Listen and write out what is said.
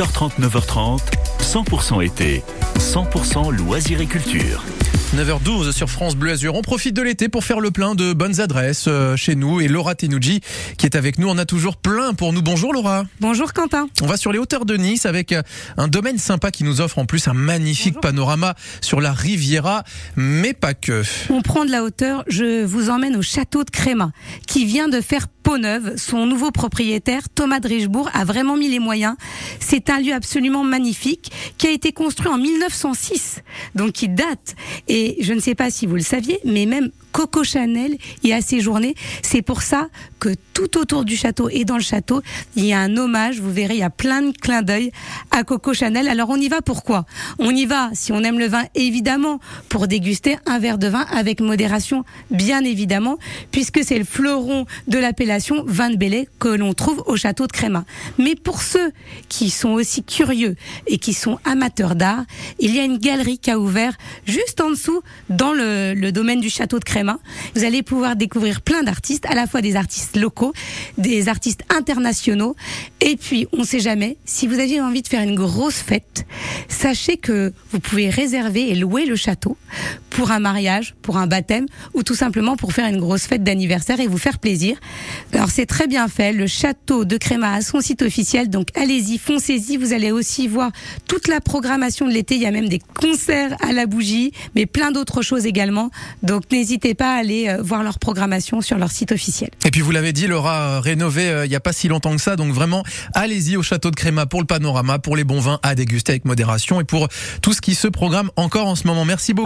8h30, 9h30, 100% été, 100% loisirs et culture. 9h12 sur France Bleu Azur. On profite de l'été pour faire le plein de bonnes adresses euh, chez nous. Et Laura Tenouji qui est avec nous, on a toujours plein pour nous. Bonjour Laura. Bonjour Quentin. On va sur les hauteurs de Nice avec euh, un domaine sympa qui nous offre en plus un magnifique Bonjour. panorama sur la Riviera, mais pas que. On prend de la hauteur, je vous emmène au château de Créma, qui vient de faire peau neuve. Son nouveau propriétaire, Thomas de Richebourg, a vraiment mis les moyens. C'est un lieu absolument magnifique qui a été construit en 1906, donc qui date. Et je ne sais pas si vous le saviez, mais même Coco Chanel y a séjourné. C'est pour ça que tout autour du château et dans le château, il y a un hommage. Vous verrez, il y a plein de clins d'œil à Coco Chanel. Alors on y va pourquoi On y va si on aime le vin, évidemment, pour déguster un verre de vin avec modération, bien évidemment, puisque c'est le fleuron de l'appellation vin de Belay que l'on trouve au château de Créma. Mais pour ceux qui sont aussi curieux et qui sont amateurs d'art, il y a une galerie qui a ouvert juste en dessous dans le, domaine du château de Créma. Vous allez pouvoir découvrir plein d'artistes, à la fois des artistes locaux, des artistes internationaux. Et puis, on ne sait jamais, si vous aviez envie de faire une grosse fête, sachez que vous pouvez réserver et louer le château pour un mariage, pour un baptême ou tout simplement pour faire une grosse fête d'anniversaire et vous faire plaisir. Alors c'est très bien fait, le château de Créma a son site officiel, donc allez-y, foncez-y, vous allez aussi voir toute la programmation de l'été, il y a même des concerts à la bougie, mais plein d'autres choses également, donc n'hésitez pas à aller euh, voir leur programmation sur leur site officiel. Et puis vous l'avez dit, Laura, euh, rénové euh, il n'y a pas si longtemps que ça. Donc vraiment, allez-y au château de Créma pour le panorama, pour les bons vins à déguster avec modération et pour tout ce qui se programme encore en ce moment. Merci beaucoup.